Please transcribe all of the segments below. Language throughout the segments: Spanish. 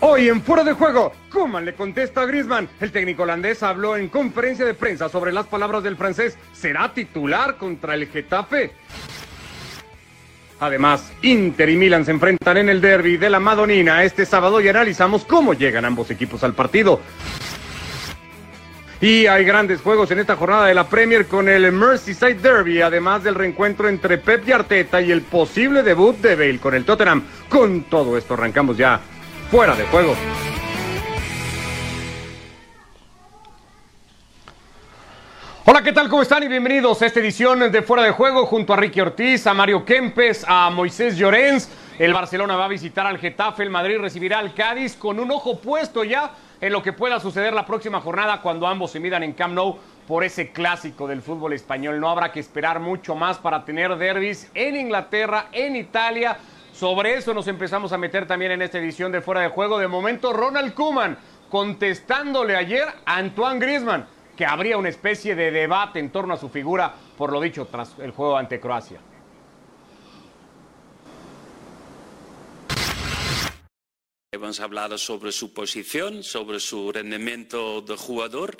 Hoy en Fuera de Juego, Kuman le contesta a Griezmann. El técnico holandés habló en conferencia de prensa sobre las palabras del francés. ¿Será titular contra el Getafe? Además, Inter y Milan se enfrentan en el derby de la Madonina este sábado y analizamos cómo llegan ambos equipos al partido. Y hay grandes juegos en esta jornada de la Premier con el Merseyside Derby, además del reencuentro entre Pep y Arteta y el posible debut de Bale con el Tottenham. Con todo esto arrancamos ya fuera de juego. Hola, ¿qué tal? ¿Cómo están? Y bienvenidos a esta edición de Fuera de Juego junto a Ricky Ortiz, a Mario Kempes, a Moisés Llorens. El Barcelona va a visitar al Getafe, el Madrid recibirá al Cádiz con un ojo puesto ya en lo que pueda suceder la próxima jornada cuando ambos se midan en Camp Nou por ese clásico del fútbol español. No habrá que esperar mucho más para tener derbis en Inglaterra, en Italia. Sobre eso nos empezamos a meter también en esta edición de Fuera de Juego. De momento, Ronald Kuman contestándole ayer a Antoine Griezmann que habría una especie de debate en torno a su figura por lo dicho tras el juego ante Croacia. Hemos hablado sobre su posición, sobre su rendimiento de jugador.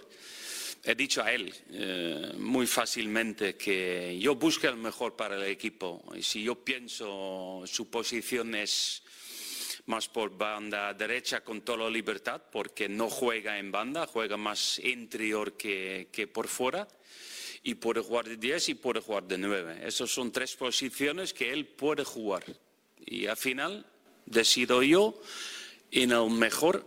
He dicho a él eh, muy fácilmente que yo busco el mejor para el equipo. Y si yo pienso su posición es más por banda derecha con toda la libertad, porque no juega en banda, juega más interior que, que por fuera. Y puede jugar de 10 y puede jugar de 9. Esas son tres posiciones que él puede jugar. Y al final decido yo en el mejor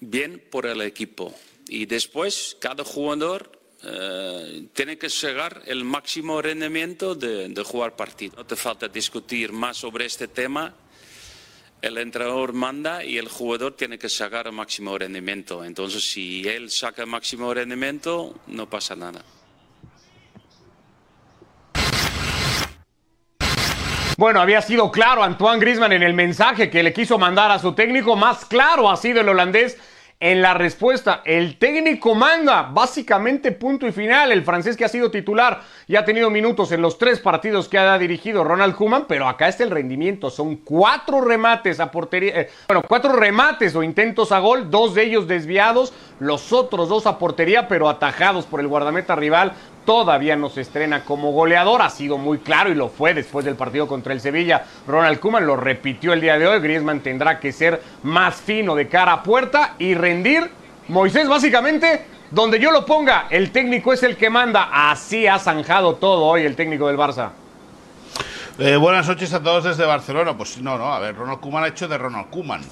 bien por el equipo. Y después cada jugador eh, tiene que llegar el máximo rendimiento de, de, jugar partido. No te falta discutir más sobre este tema. El entrenador manda y el jugador tiene que sacar el máximo rendimiento. Entonces, si él saca el máximo rendimiento, no pasa nada. Bueno, había sido claro Antoine Griezmann en el mensaje que le quiso mandar a su técnico, más claro ha sido el holandés en la respuesta. El técnico manda, básicamente punto y final. El francés que ha sido titular y ha tenido minutos en los tres partidos que ha dirigido Ronald Koeman, pero acá está el rendimiento. Son cuatro remates a portería, eh, bueno, cuatro remates o intentos a gol, dos de ellos desviados, los otros dos a portería, pero atajados por el guardameta rival todavía no se estrena como goleador. Ha sido muy claro y lo fue después del partido contra el Sevilla. Ronald Koeman lo repitió el día de hoy. Griezmann tendrá que ser más fino de cara a puerta y rendir. Moisés, básicamente, donde yo lo ponga, el técnico es el que manda. Así ha zanjado todo hoy el técnico del Barça. Eh, buenas noches a todos desde Barcelona. Pues no, no, a ver, Ronald Koeman ha hecho de Ronald Koeman.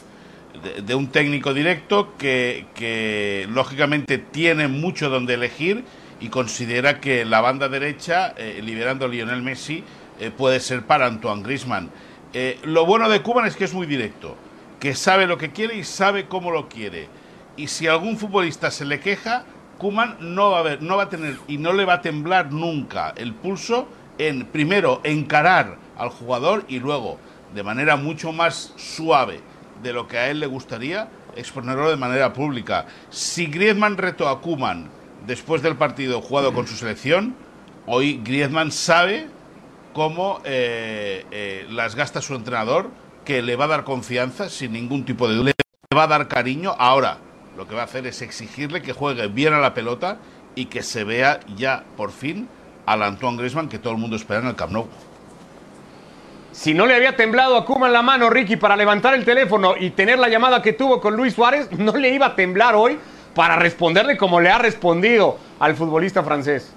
De, un técnico directo que lógicamente tiene mucho donde elegir y considera que la banda derecha, eh, liberando a Lionel Messi, eh, puede ser para Antoine Griezmann. Eh, lo bueno de Kuman es que es muy directo, que sabe lo que quiere y sabe cómo lo quiere. Y si algún futbolista se le queja, Kuman no va a no va a tener y no le va a temblar nunca el pulso en primero encarar al jugador y luego de manera mucho más suave de lo que a él le gustaría exponerlo de manera pública. Si Griezmann retó a Kuman después del partido jugado con su selección, hoy Griezmann sabe cómo eh, eh, las gasta su entrenador, que le va a dar confianza sin ningún tipo de duda, le va a dar cariño. Ahora, lo que va a hacer es exigirle que juegue bien a la pelota y que se vea ya por fin al Antoine Griezmann que todo el mundo espera en el Camp Nou. Si no le había temblado a Kuma en la mano, Ricky, para levantar el teléfono y tener la llamada que tuvo con Luis Suárez, no le iba a temblar hoy para responderle como le ha respondido al futbolista francés.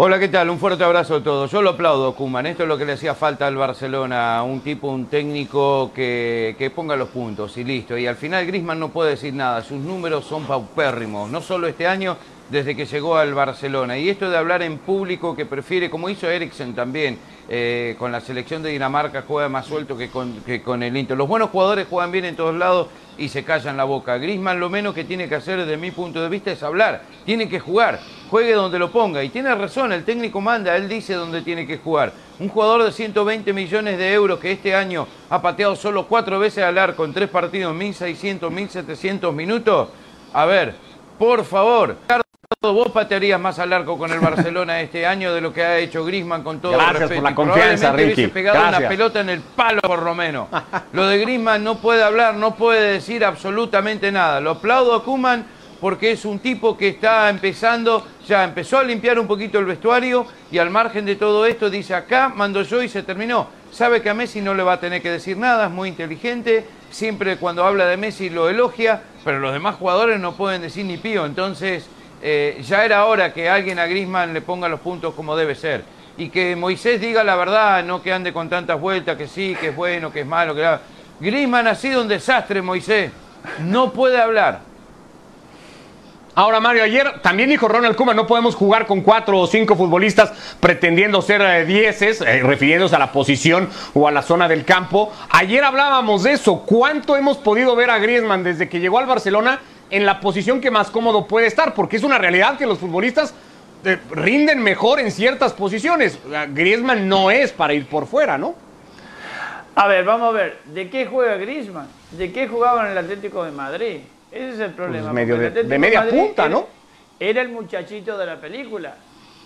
Hola, ¿qué tal? Un fuerte abrazo a todos. Yo lo aplaudo, Kuman. Esto es lo que le hacía falta al Barcelona. Un tipo, un técnico que, que, ponga los puntos y listo. Y al final Grisman no puede decir nada. Sus números son paupérrimos. No solo este año, desde que llegó al Barcelona. Y esto de hablar en público que prefiere, como hizo Eriksen también, eh, con la selección de Dinamarca juega más suelto que con, que con el Inter. Los buenos jugadores juegan bien en todos lados y se callan la boca. Grisman lo menos que tiene que hacer desde mi punto de vista es hablar. Tiene que jugar, juegue donde lo ponga. Y tiene razón, el técnico manda, él dice dónde tiene que jugar. Un jugador de 120 millones de euros que este año ha pateado solo cuatro veces al arco en tres partidos, 1.600, 1.700 minutos. A ver, por favor, vos patearías más al arco con el Barcelona este año de lo que ha hecho Grisman con todo Gracias respeto. por la confianza, Ricky. hubiese pegado Gracias. una pelota en el palo por lo menos. Lo de Grisman no puede hablar, no puede decir absolutamente nada. Lo aplaudo a Kuman porque es un tipo que está empezando, ya empezó a limpiar un poquito el vestuario y al margen de todo esto dice acá mando yo y se terminó. Sabe que a Messi no le va a tener que decir nada, es muy inteligente, siempre cuando habla de Messi lo elogia, pero los demás jugadores no pueden decir ni pío, entonces eh, ya era hora que alguien a Grisman le ponga los puntos como debe ser. Y que Moisés diga la verdad, no que ande con tantas vueltas, que sí, que es bueno, que es malo, que. Grisman ha sido un desastre, Moisés. No puede hablar. Ahora, Mario, ayer también dijo Ronald Koeman, no podemos jugar con cuatro o cinco futbolistas pretendiendo ser eh, dieces, eh, refiriéndose a la posición o a la zona del campo. Ayer hablábamos de eso. ¿Cuánto hemos podido ver a Griezmann desde que llegó al Barcelona en la posición que más cómodo puede estar? Porque es una realidad que los futbolistas eh, rinden mejor en ciertas posiciones. Griezmann no es para ir por fuera, ¿no? A ver, vamos a ver, ¿de qué juega Griezmann? ¿De qué jugaba en el Atlético de Madrid? Ese es el problema. Pues medio porque el de- media punta, era- ¿no? Era el muchachito de la película.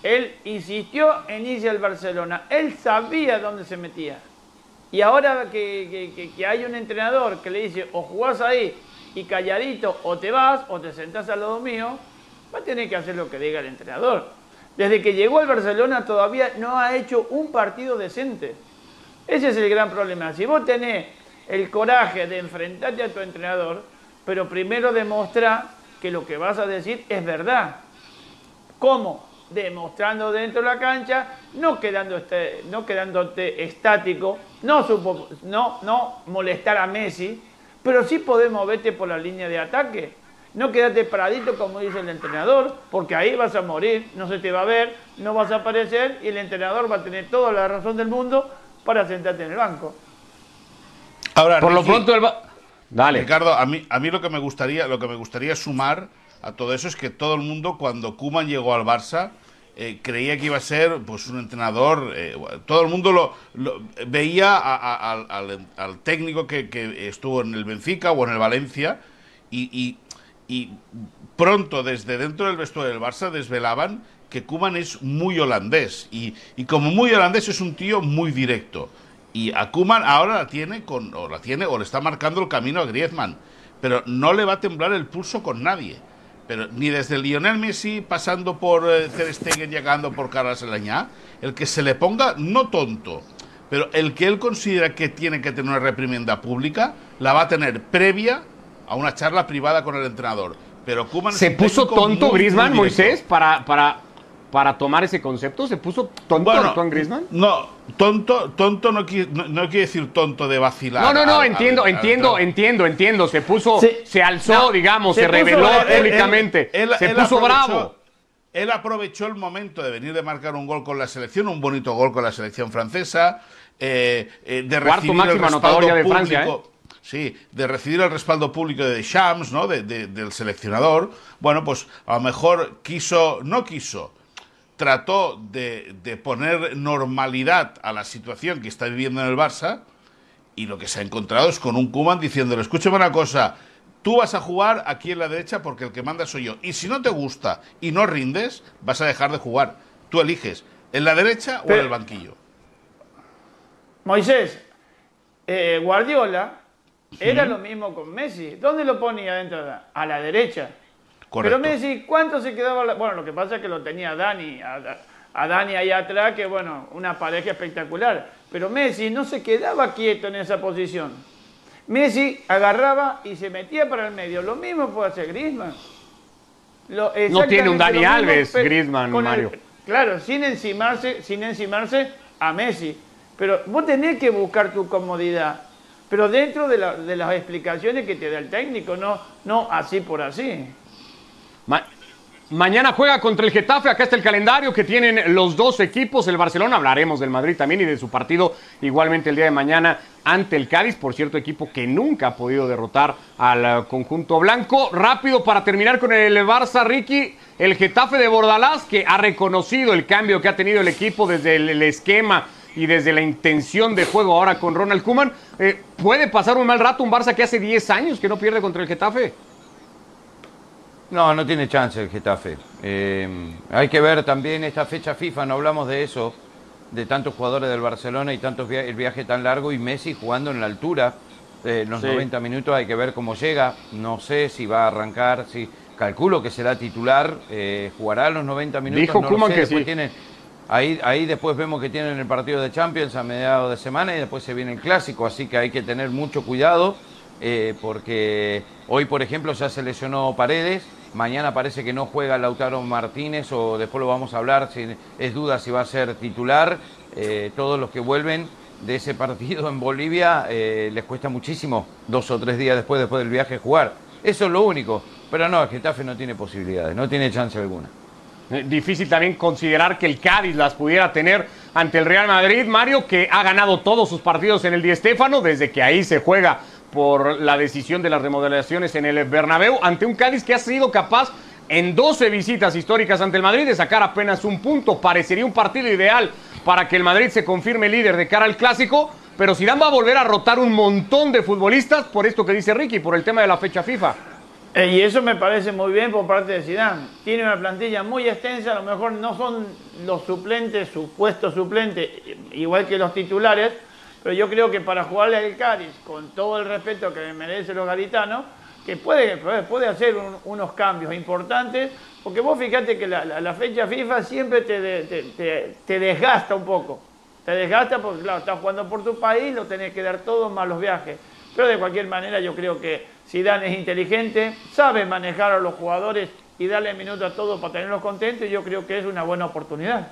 Él insistió en irse al Barcelona. Él sabía dónde se metía. Y ahora que, que- que- que hay un entrenador que le dice o jugás ahí y calladito o te vas o te sentás al lado mío, va a tener que hacer lo que diga el entrenador. Desde que llegó al Barcelona todavía no ha hecho un partido decente. Ese es el gran problema. Si vos tenés el coraje de enfrentarte a tu entrenador, pero primero demostra que lo que vas a decir es verdad. ¿Cómo? Demostrando dentro de la cancha, no, quedando este- no quedándote estático, no, supo- no, no molestar a Messi, pero sí podemos verte por la línea de ataque. No quedarte paradito como dice el entrenador, porque ahí vas a morir, no se te va a ver, no vas a aparecer y el entrenador va a tener toda la razón del mundo para sentarte en el banco. Ahora, Por lo pronto, el Ba- Dale. Ricardo, a mí, a mí lo que me gustaría, lo que me gustaría sumar a todo eso es que todo el mundo cuando Kuman llegó al Barça eh, creía que iba a ser pues un entrenador. eh, todo el mundo lo, veía a- a- al, técnico que, estuvo en el Benfica o en el Valencia y, pronto desde dentro del vestuario del Barça desvelaban que Kuman es muy holandés y, y como muy holandés es un tío muy directo. Y a Koeman ahora la tiene con la tiene o le está marcando el camino a Griezmann, pero no le va a temblar el pulso con nadie. Pero ni desde Lionel Messi pasando por eh, Ter Stegen llegando por Carlos Elañá, el que se le ponga no tonto, pero el que él considera que tiene que tener una reprimenda pública la va a tener previa a una charla privada con el entrenador. Pero Koeman ¿Se puso tonto Griezmann. Moisés, para, para, para tomar ese concepto? ¿Se puso tonto Antoine Griezmann? No, tonto, tonto no, qui- no, no quiere decir tonto de vacilar. No, no, no, entiendo, entiendo, entiendo, entiendo. Se puso, se alzó, No, digamos, se, se reveló. Él- públicamente. Él- se él puso aprovechó- bravo. Él aprovechó el momento de venir de marcar un gol con la selección, un bonito gol con la selección francesa, eh, eh, de Cuarto recibir máximo el anotador respaldo ya de público. Francia, ¿eh? Sí, de recibir el respaldo público de Shams, ¿no? De- de- del seleccionador. Bueno, pues a lo mejor quiso, no quiso, trató de, de poner normalidad a la situación que está viviendo en el Barça y lo que se ha encontrado es con un Kuman diciéndole, escúchame una cosa, tú vas a jugar aquí en la derecha porque el que manda soy yo. Y si no te gusta y no rindes, vas a dejar de jugar. Tú eliges, en la derecha o en el banquillo. Moisés, eh, Guardiola era lo mismo con Messi. ¿Dónde lo ponía dentro? de- A la derecha. Correcto. Pero Messi, ¿cuánto se quedaba? la- Bueno, lo que pasa es que lo tenía Dani, a, a Dani ahí atrás, que bueno, una pareja espectacular. Pero Messi no se quedaba quieto en esa posición. Messi agarraba y se metía para el medio. Lo mismo puede hacer Griezmann. Lo- No tiene un Dani mismo, Alves, Griezmann, el- Mario. claro, sin encimarse, sin encimarse a Messi. Pero vos tenés que buscar tu comodidad. Pero dentro de, la- de las explicaciones que te da el técnico, no, no así por así. Ma- mañana juega contra el Getafe. Acá está el calendario que tienen los dos equipos. El Barcelona, hablaremos del Madrid también y de su partido igualmente el día de mañana ante el Cádiz. Por cierto, equipo que nunca ha podido derrotar al eh, conjunto blanco. Rápido para terminar con el Barça, Ricky. El Getafe de Bordalás que ha reconocido el cambio que ha tenido el equipo desde el, esquema y desde la intención de juego ahora con Ronald Koeman. Eh, ¿Puede pasar un mal rato un Barça que hace 10 años que no pierde contra el Getafe? No, no tiene chance el Getafe. Eh, hay que ver también esta fecha FIFA, no hablamos de eso, de tantos jugadores del Barcelona y tantos el viaje tan largo y Messi jugando en la altura. Eh, los 90 minutos hay que ver cómo llega. No sé si va a arrancar, si calculo que será titular, eh, jugará los 90 minutos. Dijo no que sí. ahí, ahí después vemos que tienen el partido de Champions a mediados de semana y después se viene el clásico, así que hay que tener mucho cuidado eh, porque hoy, por ejemplo, ya se lesionó Paredes. Mañana parece que no juega Lautaro Martínez o después lo vamos a hablar, es duda si va a ser titular. todos los que vuelven de ese partido en Bolivia eh, les cuesta muchísimo dos o tres días después, después del viaje, jugar. Eso es lo único. Pero no, el Getafe no tiene posibilidades, no tiene chance alguna. Eh, difícil también considerar que el Cádiz las pudiera tener ante el Real Madrid, Mario, que ha ganado todos sus partidos en el Di Stéfano, desde que ahí se juega por la decisión de las remodelaciones en el Bernabéu, ante un Cádiz que ha sido capaz en 12 visitas históricas ante el Madrid de sacar apenas un punto. Parecería un partido ideal para que el Madrid se confirme líder de cara al clásico, pero Zidane va a volver a rotar un montón de futbolistas por esto que dice Ricky, por el tema de la fecha FIFA. Eh, y eso me parece muy bien por parte de Zidane. Tiene una plantilla muy extensa, a lo mejor no son los suplentes, puestos suplentes, igual que los titulares, pero yo creo que para jugarle al Cádiz, con todo el respeto que merece los garitanos, que puede, puede hacer unos cambios importantes, porque vos fíjate que la, fecha FIFA siempre te, te, desgasta un poco. Te desgasta porque, claro, estás jugando por tu país, lo tenés que dar todo más los viajes. Pero de cualquier manera yo creo que Zidane es inteligente, sabe manejar a los jugadores y darle minutos a todos para tenerlos contentos y yo creo que es una buena oportunidad.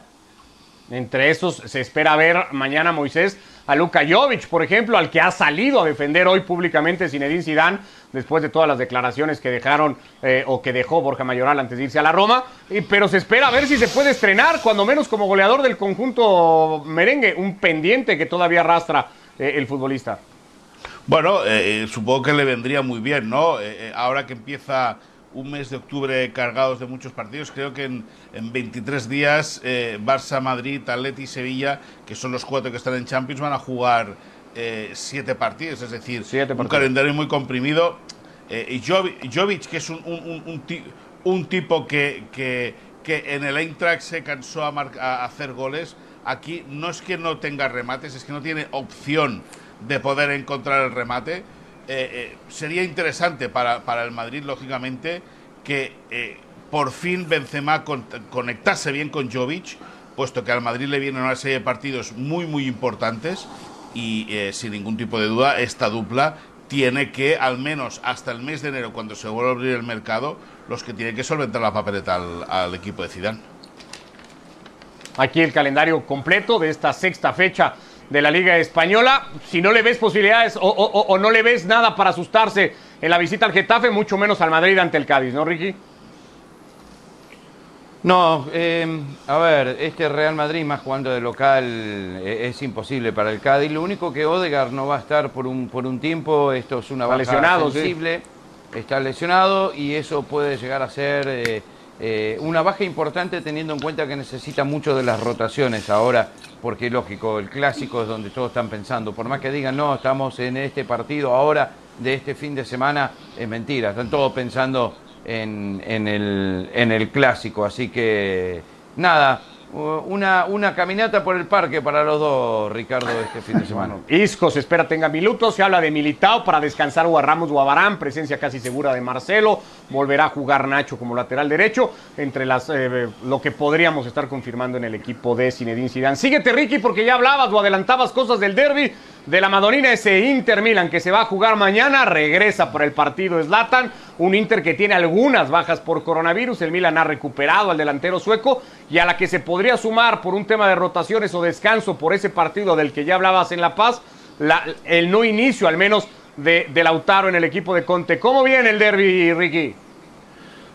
Entre esos se espera ver mañana Moisés a Luka Jovic, por ejemplo, al que ha salido a defender hoy públicamente Zinedine Zidane después de todas las declaraciones que dejaron eh, o que dejó Borja Mayoral antes de irse a la Roma. Pero se espera a ver si se puede estrenar, cuando menos como goleador del conjunto merengue, un pendiente que todavía arrastra eh, el futbolista. Bueno, eh, supongo que le vendría muy bien, ¿no? ahora que empieza un mes de octubre cargados de muchos partidos. Creo que en, en 23 días Barça, Madrid, Atleti y Sevilla, que son los cuatro que están en Champions, van a jugar eh, siete partidos, es decir, un calendario muy comprimido. Eh, y Jovic, que es un, un, un, tipo que, que, que, en el Eintracht se cansó a, hacer goles, aquí no es que no tenga remates, es que no tiene opción de poder encontrar el remate. Eh, sería interesante para, para, el Madrid, lógicamente, que por fin Benzema conectase bien con Jovic, puesto que al Madrid le vienen una serie de partidos muy, muy importantes y eh, sin ningún tipo de duda esta dupla tiene que, al menos hasta el mes de enero, cuando se vuelva a abrir el mercado, los que tienen que solventar la papeleta al, equipo de Zidane. Aquí el calendario completo de esta sexta fecha de la Liga Española. Si no le ves posibilidades o, o no le ves nada para asustarse en la visita al Getafe, mucho menos al Madrid ante el Cádiz, ¿no, Ricky? No, eh, a ver, este Real Madrid más jugando de local eh, es imposible para el Cádiz. Lo único que Odegar no va a estar por un, por un tiempo, esto es una baja sensible, está lesionado y eso puede llegar a ser eh, una baja importante teniendo en cuenta que necesita mucho de las rotaciones ahora, porque lógico, el clásico es donde todos están pensando, por más que digan, no, estamos en este partido ahora de este fin de semana, es mentira, están todos pensando en, en, el, en el clásico. Así que nada, una, una caminata por el parque para los dos, Ricardo, este fin de semana. Isco se espera tenga minutos, se habla de Militao para descansar o a Ramos presencia casi segura de Marcelo, volverá a jugar Nacho como lateral derecho, entre las eh, lo que podríamos estar confirmando en el equipo de Zinedine Zidane. Síguete Ricky porque ya hablabas o adelantabas cosas del derby de la Madonina, ese Inter Milan que se va a jugar mañana, regresa para el partido Slatan, un Inter que tiene algunas bajas por coronavirus, el Milan ha recuperado al delantero sueco y a la que se podría sumar por un tema de rotaciones o descanso por ese partido del que ya hablabas en La Paz, el no inicio al menos de, de, Lautaro en el equipo de Conte. ¿Cómo viene el derby, Ricky?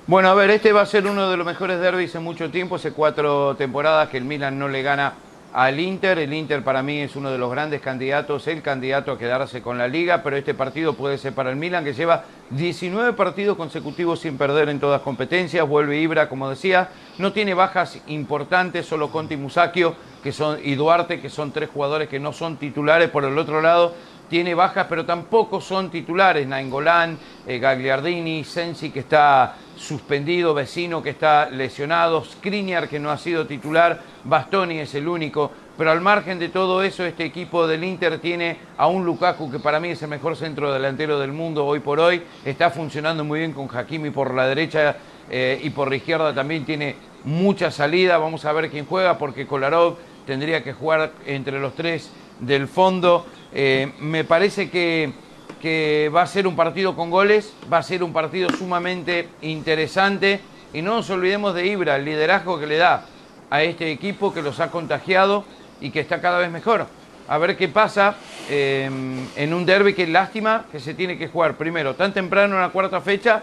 Bueno, a ver, este va a ser uno de los mejores derbis en mucho tiempo, hace cuatro temporadas que el Milan no le gana al Inter. El Inter para mí es uno de los grandes candidatos, el candidato a quedarse con la liga, pero este partido puede ser para el Milan que lleva 19 partidos consecutivos sin perder en todas competencias. Vuelve Ibra, como decía, no tiene bajas importantes, solo Conti Musacchio que son, y Duarte, que son tres jugadores que no son titulares. Por el otro lado, tiene bajas, pero tampoco son titulares. Nainggolan, eh, Gagliardini, Sensi que está suspendido, Vecino que está lesionado, Skriniar que no ha sido titular, Bastoni es el único. Pero al margen de todo eso, este equipo del Inter tiene a un Lukaku que para mí es el mejor centro delantero del mundo hoy por hoy. Está funcionando muy bien con Hakimi por la derecha eh, y por la izquierda también tiene mucha salida. Vamos a ver quién juega porque Kolarov tendría que jugar entre los tres del fondo. Eh, me parece que, que va a ser un partido con goles, va a ser un partido sumamente interesante y no nos olvidemos de Ibra, el liderazgo que le da a este equipo que los ha contagiado y que está cada vez mejor. A ver qué pasa eh, en un derby que es lástima que se tiene que jugar primero tan temprano en la cuarta fecha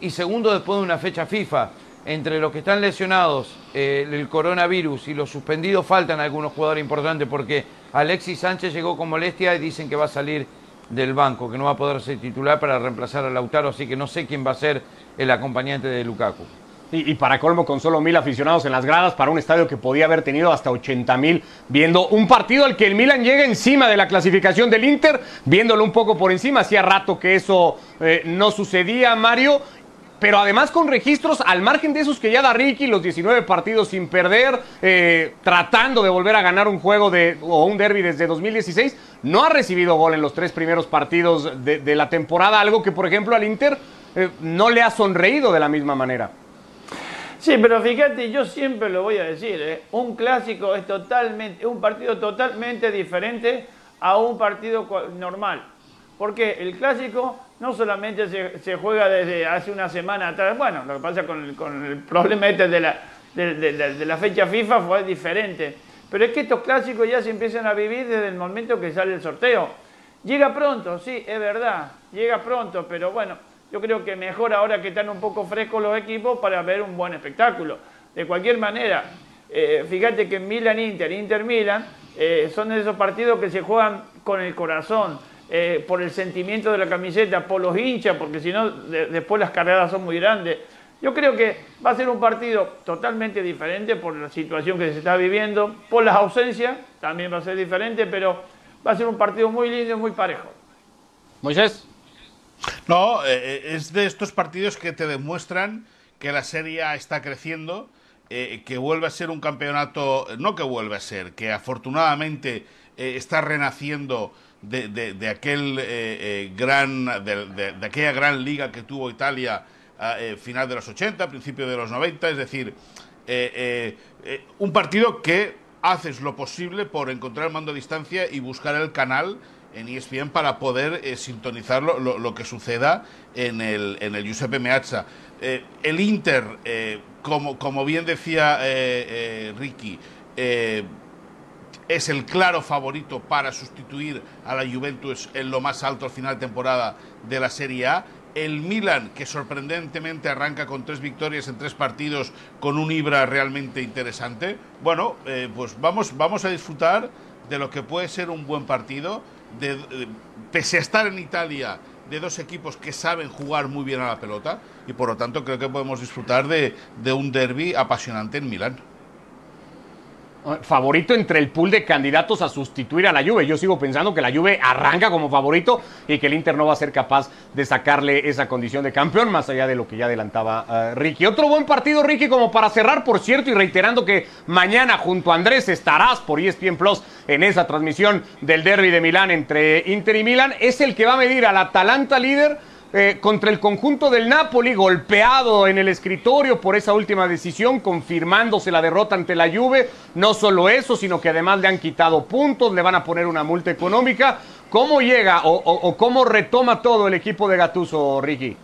y segundo después de una fecha FIFA. Entre los que están lesionados, eh, el coronavirus y los suspendidos faltan algunos jugadores importantes porque Alexis Sánchez llegó con molestia y dicen que va a salir del banco, que no va a poder ser titular para reemplazar a Lautaro, así que no sé quién va a ser el acompañante de Lukaku. Y, para colmo, con solo mil aficionados en las gradas, para un estadio que podía haber tenido hasta 80 mil, viendo un partido al que el Milan llega encima de la clasificación del Inter, viéndolo un poco por encima. Hacía rato que eso eh, no sucedía, Mario. Pero además con registros al margen de esos que ya da Ricky, los 19 partidos sin perder, eh, tratando de volver a ganar un juego de, o un derby desde 2016, no ha recibido gol en los tres primeros partidos de, la temporada, algo que por ejemplo al Inter eh, no le ha sonreído de la misma manera. Sí, pero fíjate, yo siempre lo voy a decir, ¿eh? un clásico es totalmente, un partido totalmente diferente a un partido normal. Porque el clásico no solamente se, juega desde hace una semana atrás, bueno, lo que pasa con el, con el problema este de la, de, la fecha FIFA fue diferente. Pero es que estos clásicos ya se empiezan a vivir desde el momento que sale el sorteo. Llega pronto, sí, es verdad, llega pronto, pero bueno, yo creo que mejor ahora que están un poco frescos los equipos para ver un buen espectáculo. De cualquier manera, eh, fíjate que Milan Inter, Inter Milan, eh, son esos partidos que se juegan con el corazón, eh, por el sentimiento de la camiseta, por los hinchas, porque si no, después las carreras son muy grandes. Yo creo que va a ser un partido totalmente diferente por la situación que se está viviendo, por las ausencias, también va a ser diferente, pero va a ser un partido muy lindo y muy parejo. Moisés. No, eh, eh, es de estos partidos que te demuestran que la Serie A está creciendo, eh, que vuelve a ser un campeonato, no que vuelve a ser, que afortunadamente está renaciendo de, aquel gran, de, aquella gran liga que tuvo Italia a final de los 80, principio de los 90, es decir, un partido que haces lo posible por encontrar el mando a distancia y buscar el canal en ESPN para poder eh, sintonizar lo, que suceda en el, en el Giuseppe Meazza. Eh, el Inter, eh, como, como bien decía Ricky, es el claro favorito para sustituir a la Juventus en lo más alto al final de temporada de la Serie A. El Milan, que sorprendentemente arranca con tres victorias en tres partidos, con un Ibra realmente interesante. Bueno, pues vamos, vamos a disfrutar de lo que puede ser un buen partido pese a estar en Italia, de dos equipos que saben jugar muy bien a la pelota y por lo tanto creo que podemos disfrutar de, de un derby apasionante en Milán favorito entre el pool de candidatos a sustituir a la Juve. Yo sigo pensando que la Juve arranca como favorito y que el Inter no va a ser capaz de sacarle esa condición de campeón, más allá de lo que ya adelantaba eh, Ricky. Otro buen partido, Ricky, como para cerrar, por cierto, y reiterando que mañana junto a Andrés estarás por ESPN Plus en esa transmisión del derby de Milán entre Inter y Milán, es el que va a medir al Atalanta líder eh, contra el conjunto del Napoli, golpeado en el escritorio por esa última decisión, confirmándose la derrota ante la Juve. No solo eso, sino que además le han quitado puntos, le van a poner una multa económica. ¿Cómo llega o, cómo retoma todo el equipo de Gatuso, Ricky?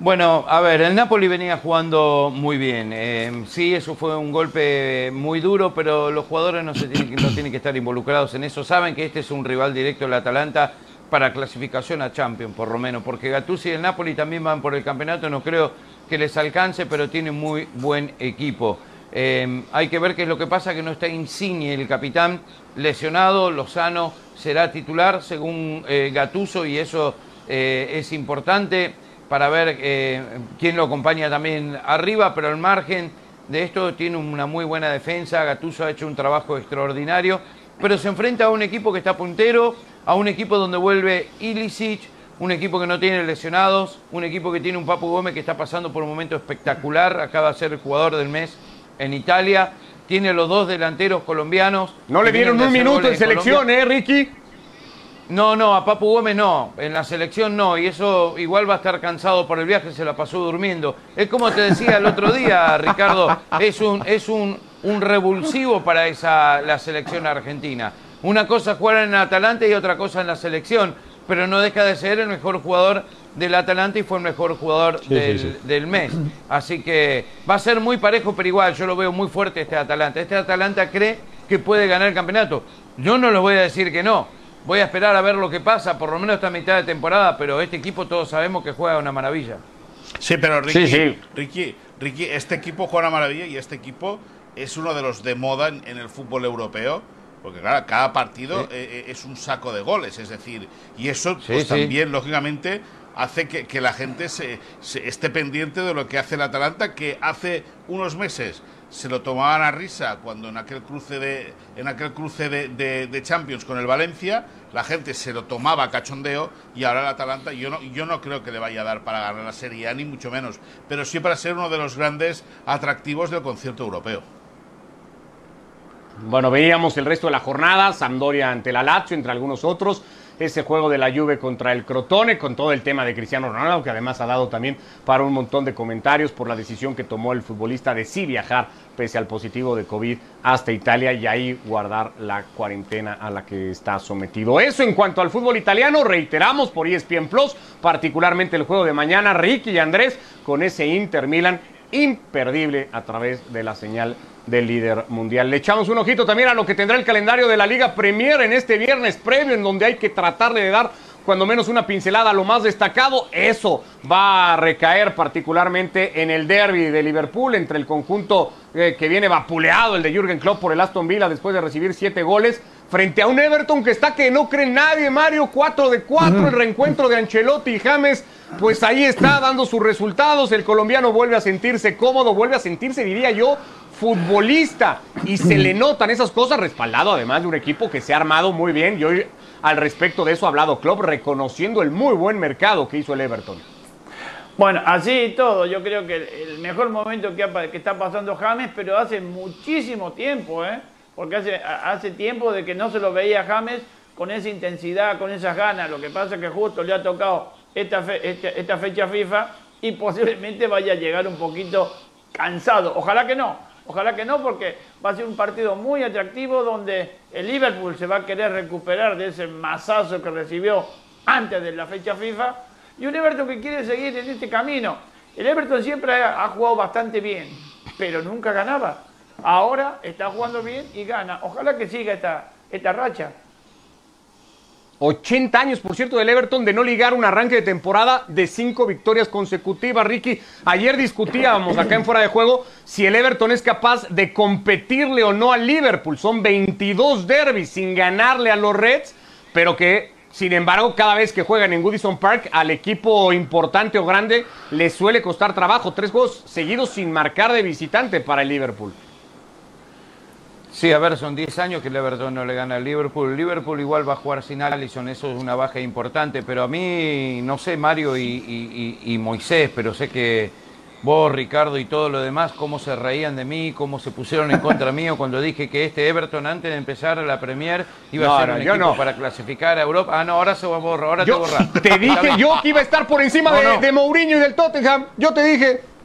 Bueno, a ver, el Napoli venía jugando muy bien. Eh, sí, eso fue un golpe muy duro, pero los jugadores no, se tienen, no tienen que estar involucrados en eso. Saben que este es un rival directo del Atalanta para clasificación a Champions, por lo menos, porque Gattuso y el Napoli también van por el campeonato, no creo que les alcance, pero tienen muy buen equipo. Eh, hay que ver qué es lo que pasa, que no está Insigne, el capitán lesionado, Lozano será titular según eh, Gatuso y eso eh, es importante para ver eh, quién lo acompaña también arriba, pero al margen de esto tiene una muy buena defensa, Gatuso ha hecho un trabajo extraordinario, pero se enfrenta a un equipo que está puntero, a un equipo donde vuelve Ilicic, un equipo que no tiene lesionados, un equipo que tiene un Papu Gómez que está pasando por un momento espectacular, acaba de ser el jugador del mes en Italia, tiene los dos delanteros colombianos. No le dieron un minuto en selección, ¿eh, Ricky? No, no, a Papu Gómez no, en la selección no, y eso igual va a estar cansado por el viaje, se la pasó durmiendo. Es como te decía el otro día, Ricardo, es un, es un, un revulsivo para esa, la selección argentina. Una cosa es jugar en Atalanta y otra cosa en la selección, pero no deja de ser el mejor jugador del Atalanta y fue el mejor jugador del, del, mes. Así que va a ser muy parejo, pero igual yo lo veo muy fuerte este Atalanta. Este Atalanta cree que puede ganar el campeonato. Yo no les voy a decir que no Voy a esperar a ver lo que pasa, por lo menos esta mitad de temporada, pero este equipo todos sabemos que juega una maravilla. Sí, pero Ricky, Ricky, Ricky, este equipo juega una maravilla y este equipo es uno de los de moda en, el fútbol europeo. Porque claro, cada partido eh, eh, es un saco de goles, es decir, y eso pues, también, lógicamente, hace que, la gente se, esté pendiente de lo que hace el Atalanta, que hace unos meses se lo tomaban a risa cuando en aquel cruce de en aquel cruce de, Champions con el Valencia la gente se lo tomaba a cachondeo y ahora el Atalanta yo no yo no creo que le vaya a dar para ganar la Serie A ni mucho menos pero sí para ser uno de los grandes atractivos del concierto europeo bueno veíamos el resto de la jornada Sampdoria ante la Lazio entre algunos otros ese juego de la Juve contra el Crotone, con todo el tema de Cristiano Ronaldo, que además ha dado también para un montón de comentarios por la decisión que tomó el futbolista de sí viajar pese al positivo de COVID hasta Italia y ahí guardar la cuarentena a la que está sometido. Eso en cuanto al fútbol italiano, reiteramos por ESPN Plus, particularmente el juego de mañana, Ricky y Andrés, con ese Inter Milan imperdible a través de la señal del líder mundial. Le echamos un ojito también a lo que tendrá el calendario de la Liga Premier en este viernes previo, en donde hay que tratar de dar cuando menos una pincelada a lo más destacado. Eso va a recaer particularmente en el derby de Liverpool entre el conjunto eh, que viene vapuleado, el de Jürgen Klopp por el Aston Villa después de recibir siete goles. Frente a un Everton que está que no cree nadie, Mario, 4 de 4, el reencuentro de Ancelotti y James, pues ahí está dando sus resultados, el colombiano vuelve a sentirse cómodo, vuelve a sentirse, diría yo, futbolista y se le notan esas cosas respaldado además de un equipo que se ha armado muy bien y hoy al respecto de eso ha hablado Klopp reconociendo el muy buen mercado que hizo el Everton. Bueno, así y todo, yo creo que el mejor momento que, que está pasando James, pero hace muchísimo tiempo, ¿eh? porque hace, hace tiempo de que no se lo veía James con esa intensidad, con esas ganas. Lo que pasa es que justo le ha tocado esta, este, esta fecha FIFA y posiblemente vaya a llegar un poquito cansado. Ojalá que no, Ojalá que no, porque va a ser un partido muy atractivo donde el Liverpool se va a querer recuperar de ese masazo que recibió antes de la fecha FIFA y un Everton que quiere seguir en este camino. El Everton siempre ha, jugado bastante bien, pero nunca ganaba. Ahora está jugando bien y gana. Ojalá que siga esta, esta racha. 80 años, por cierto, del Everton de no ligar un arranque de temporada de cinco victorias consecutivas. Ricky, ayer discutíamos acá en fuera de juego si el Everton es capaz de competirle o no al Liverpool. Son 22 derbis sin ganarle a los Reds, pero que, sin embargo, cada vez que juegan en Goodison Park, al equipo importante o grande le suele costar trabajo. Tres juegos seguidos sin marcar de visitante para el Liverpool. Sí, a ver, son 10 años que el Everton no le gana al Liverpool. Liverpool igual va a jugar sin Allison, eso es una baja importante, pero a mí, no sé, Mario y, Moisés, pero sé que vos, Ricardo y todo lo demás, cómo se reían de mí, cómo se pusieron en contra mío cuando dije que este Everton antes de empezar la Premier iba a ser un equipo para clasificar a Europa. Ah, no, ahora se va a borrar, ahora te borra. Te dije yo que iba a estar por encima de, de Mourinho y del Tottenham. Yo te dije.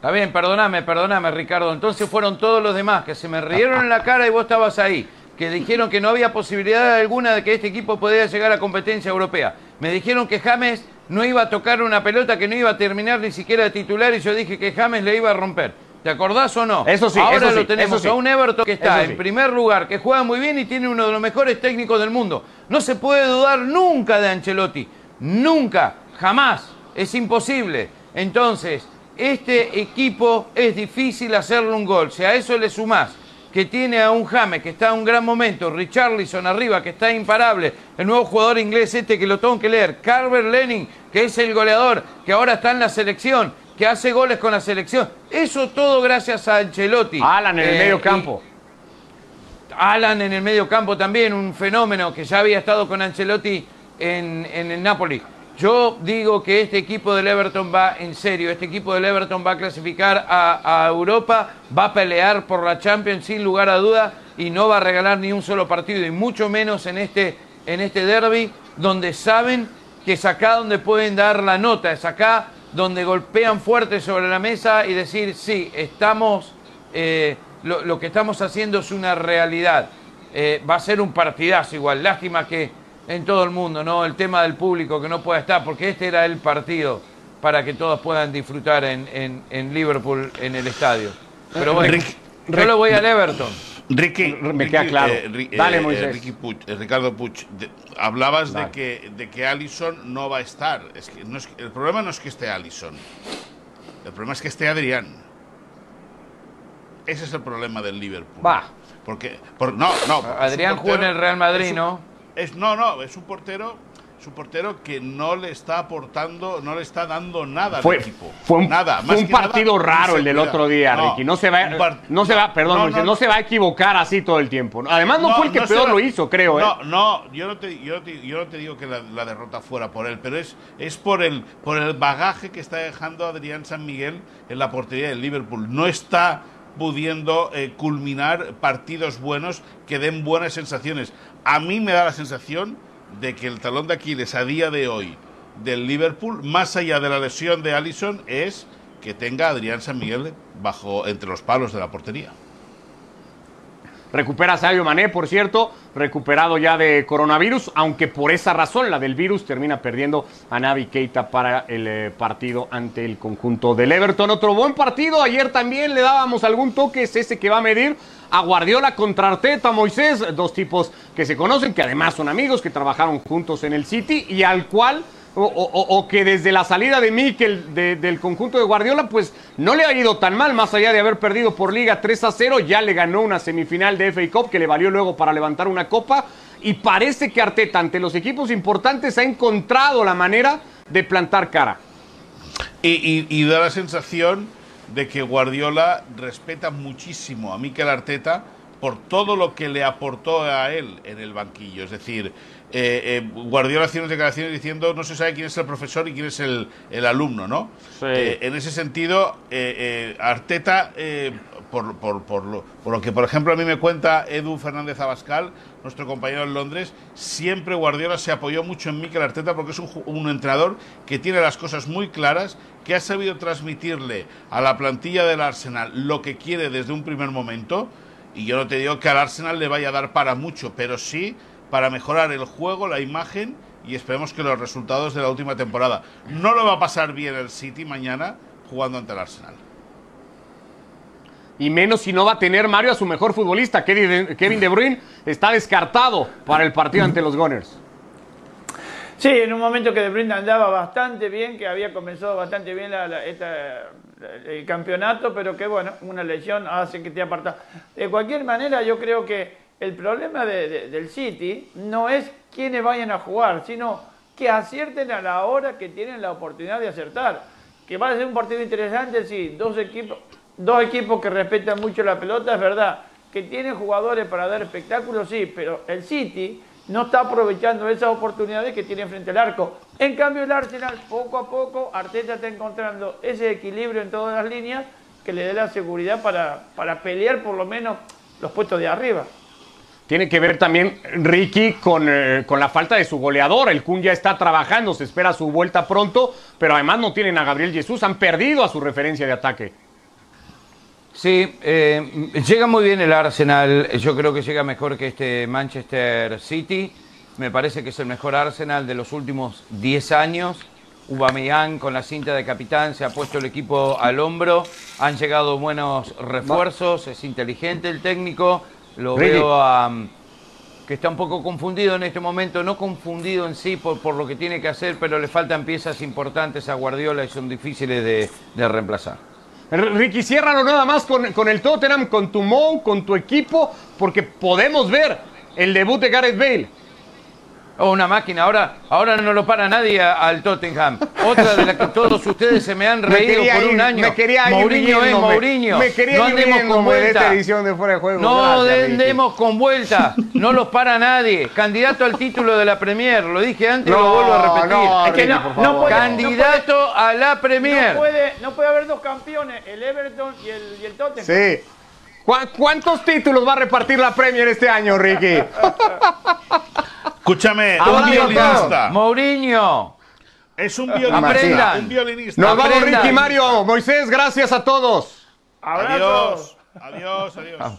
Está bien, perdóname, perdóname, Ricardo. Entonces fueron todos los demás que se me rieron en la cara y vos estabas ahí. Que dijeron que no había posibilidad alguna de que este equipo pudiera llegar a competencia europea. Me dijeron que James no iba a tocar una pelota que no iba a terminar ni siquiera de titular y yo dije que James le iba a romper. ¿Te acordás o no? Eso sí, Ahora eso lo tenemos a un Everton que está en primer lugar, que juega muy bien y tiene uno de los mejores técnicos del mundo. No se puede dudar nunca de Ancelotti. Nunca, jamás. Es imposible. Entonces, este equipo es difícil hacerle un gol. Si a eso le sumás que tiene a un James que está en un gran momento, Richarlison arriba que está imparable, el nuevo jugador inglés este que lo tengo que leer, Carver Lenin que es el goleador, que ahora está en la selección, que hace goles con la selección. Eso todo gracias a Ancelotti. Alan en el eh, medio campo. Alan en el medio campo también, un fenómeno que ya había estado con Ancelotti en, en el Napoli. Yo digo que este equipo del Everton va en serio, este equipo del Everton va a clasificar a, Europa, va a pelear por la Champions sin lugar a duda y no va a regalar ni un solo partido y mucho menos en este, en este derby donde saben que es acá donde pueden dar la nota, es acá donde golpean fuerte sobre la mesa y decir, sí, estamos, eh, lo, lo, que estamos haciendo es una realidad. Eh, va a ser un partidazo igual, lástima que en todo el mundo, ¿no? El tema del público que no pueda estar, porque este era el partido para que todos puedan disfrutar en, en, en Liverpool, en el estadio. Pero bueno, Rick, yo lo voy al Everton. Ricky, me queda Ricky, claro. eh, Dale, eh, Moisés. eh, Ricky Puig, eh, Ricardo de- hablabas Dale. de que, de que Allison no va a estar. Es que no es, el problema no es que esté Allison. El problema es que esté Adrián. Ese es el problema del Liverpool. Va. Porque, por- no, no. Adrián jugó en portero- el Real Madrid, es un- ¿no? Es, no, no, es un portero, es un portero que no le está aportando, no le está dando nada Fue, al equipo. fue un, nada, fue un nada, partido raro el del otro día, No, Ricky. No se va, un par- no se va, perdón, no, Moisés, no, no se va a equivocar así todo el tiempo. Además, no, fue el que peor va- lo hizo, creo, ¿eh? No, no, yo no te, yo no te, yo no te digo que la, la derrota fuera por él, pero es, es por, el, por el bagaje que está dejando Adrián San Miguel en la portería del Liverpool. No está pudiendo eh, culminar partidos buenos que den buenas sensaciones. A mí me da la sensación de que el talón de Aquiles a día de hoy del Liverpool, más allá de la lesión de Allison, es que tenga a Adrián San Miguel bajo entre los palos de la portería. Recupera a Mané, por cierto, recuperado ya de coronavirus, aunque por esa razón, la del virus, termina perdiendo a Navi Keita para el eh, partido ante el conjunto del Everton. Otro buen partido, ayer también le dábamos algún toque, es ese que va a medir a Guardiola contra Arteta, Moisés, dos tipos que se conocen, que además son amigos, que trabajaron juntos en el City y al cual o, que desde la salida de Mikel de- del conjunto de Guardiola, pues no le ha ido tan mal, más allá de haber perdido por Liga 3 a 0, ya le ganó una semifinal de FA Cup que le valió luego para levantar una copa. Y parece que Arteta, ante los equipos importantes, ha encontrado la manera de plantar cara. Y, y- y da la sensación de que Guardiola respeta muchísimo a Mikel Arteta por todo lo que le aportó a él en el banquillo. Es decir, eh, eh, Guardiola unas declaraciones diciendo no se sabe quién es el profesor y quién es el, el alumno, ¿no? Sí. Eh, en ese sentido, eh, eh, Arteta, por, por- por lo, por lo que por ejemplo a mí me cuenta Edu Fernández Abascal, nuestro compañero en Londres, siempre Guardiola se apoyó mucho en Mikel Arteta porque es un entrenador que tiene las cosas muy claras, que ha sabido transmitirle a la plantilla del Arsenal lo que quiere desde un primer momento. Y yo no te digo que al Arsenal le vaya a dar para mucho, pero sí para mejorar el juego, la imagen y esperemos que los resultados de la última temporada. No lo va a pasar bien el City mañana jugando ante el Arsenal. Y menos si no va a tener Mario a su mejor futbolista. Kevin De- Bruyne está descartado para el partido ante los Gunners. Sí, en un momento que De Bruyne andaba bastante bien, que había comenzado bastante bien la- la- esta- el campeonato, pero que bueno, una lesión hace que te aparta. De cualquier manera, yo creo que el problema de- de- del City no es quiénes vayan a jugar, sino que acierten a la hora que tienen la oportunidad de acertar. Que va a ser un partido interesante, sí, dos equipos, dos equipos que respetan mucho la pelota, es verdad. Que tienen jugadores para dar espectáculos, sí, pero el City no está aprovechando esas oportunidades que tiene frente al arco. En cambio, el Arsenal, poco a poco, Arteta está encontrando ese equilibrio en todas las líneas que le dé la seguridad para, para pelear por lo menos los puestos de arriba. Tiene que ver también Ricky con, eh, con la falta de su goleador. El Kun ya está trabajando, se espera su vuelta pronto, pero además no tienen a Gabriel Jesús, han perdido a su referencia de ataque. Sí, eh, llega muy bien el Arsenal. Yo creo que llega mejor que este Manchester City. Me parece que es el mejor Arsenal de los últimos 10 años. Aubameyang con la cinta de capitán se ha puesto el equipo al hombro. Han llegado buenos refuerzos. Es inteligente el técnico. Lo veo a, que está un poco confundido en este momento, no confundido en sí por, por lo que tiene que hacer, pero le faltan piezas importantes a Guardiola y son difíciles de, de reemplazar. Ricky, ciérralo nada más con, con el Tottenham, con tu Mou, con tu equipo, porque podemos ver el debut de Gareth Bale. Oh, una máquina, ahora, ahora no lo para nadie a- al Tottenham. otra de la que todos ustedes se me han reído por un año. me quería ir Mourinho es riéndome. Mourinho. Me quería no andemos con de vuelta. edición de Fuera de Juego. No Gracias, andemos con vuelta. No los para nadie. Candidato al título de la Premier. Lo dije antes y lo No, vuelvo a repetir. no, Es que no- no puede- Candidato a la Premier. No puede, no puede haber dos campeones, el Everton y el, y el Tottenham. Sí. ¿Cu- ¿Cuántos títulos va a repartir la Premier este año, Ricky? Escúchame, un violinista. Mourinho. Es un violinista. Aprendan. Un violinista. Nos vamos, Aprendan. Ricky Mario. Moisés, gracias a todos. Abrazos. Adiós. Adiós, adiós.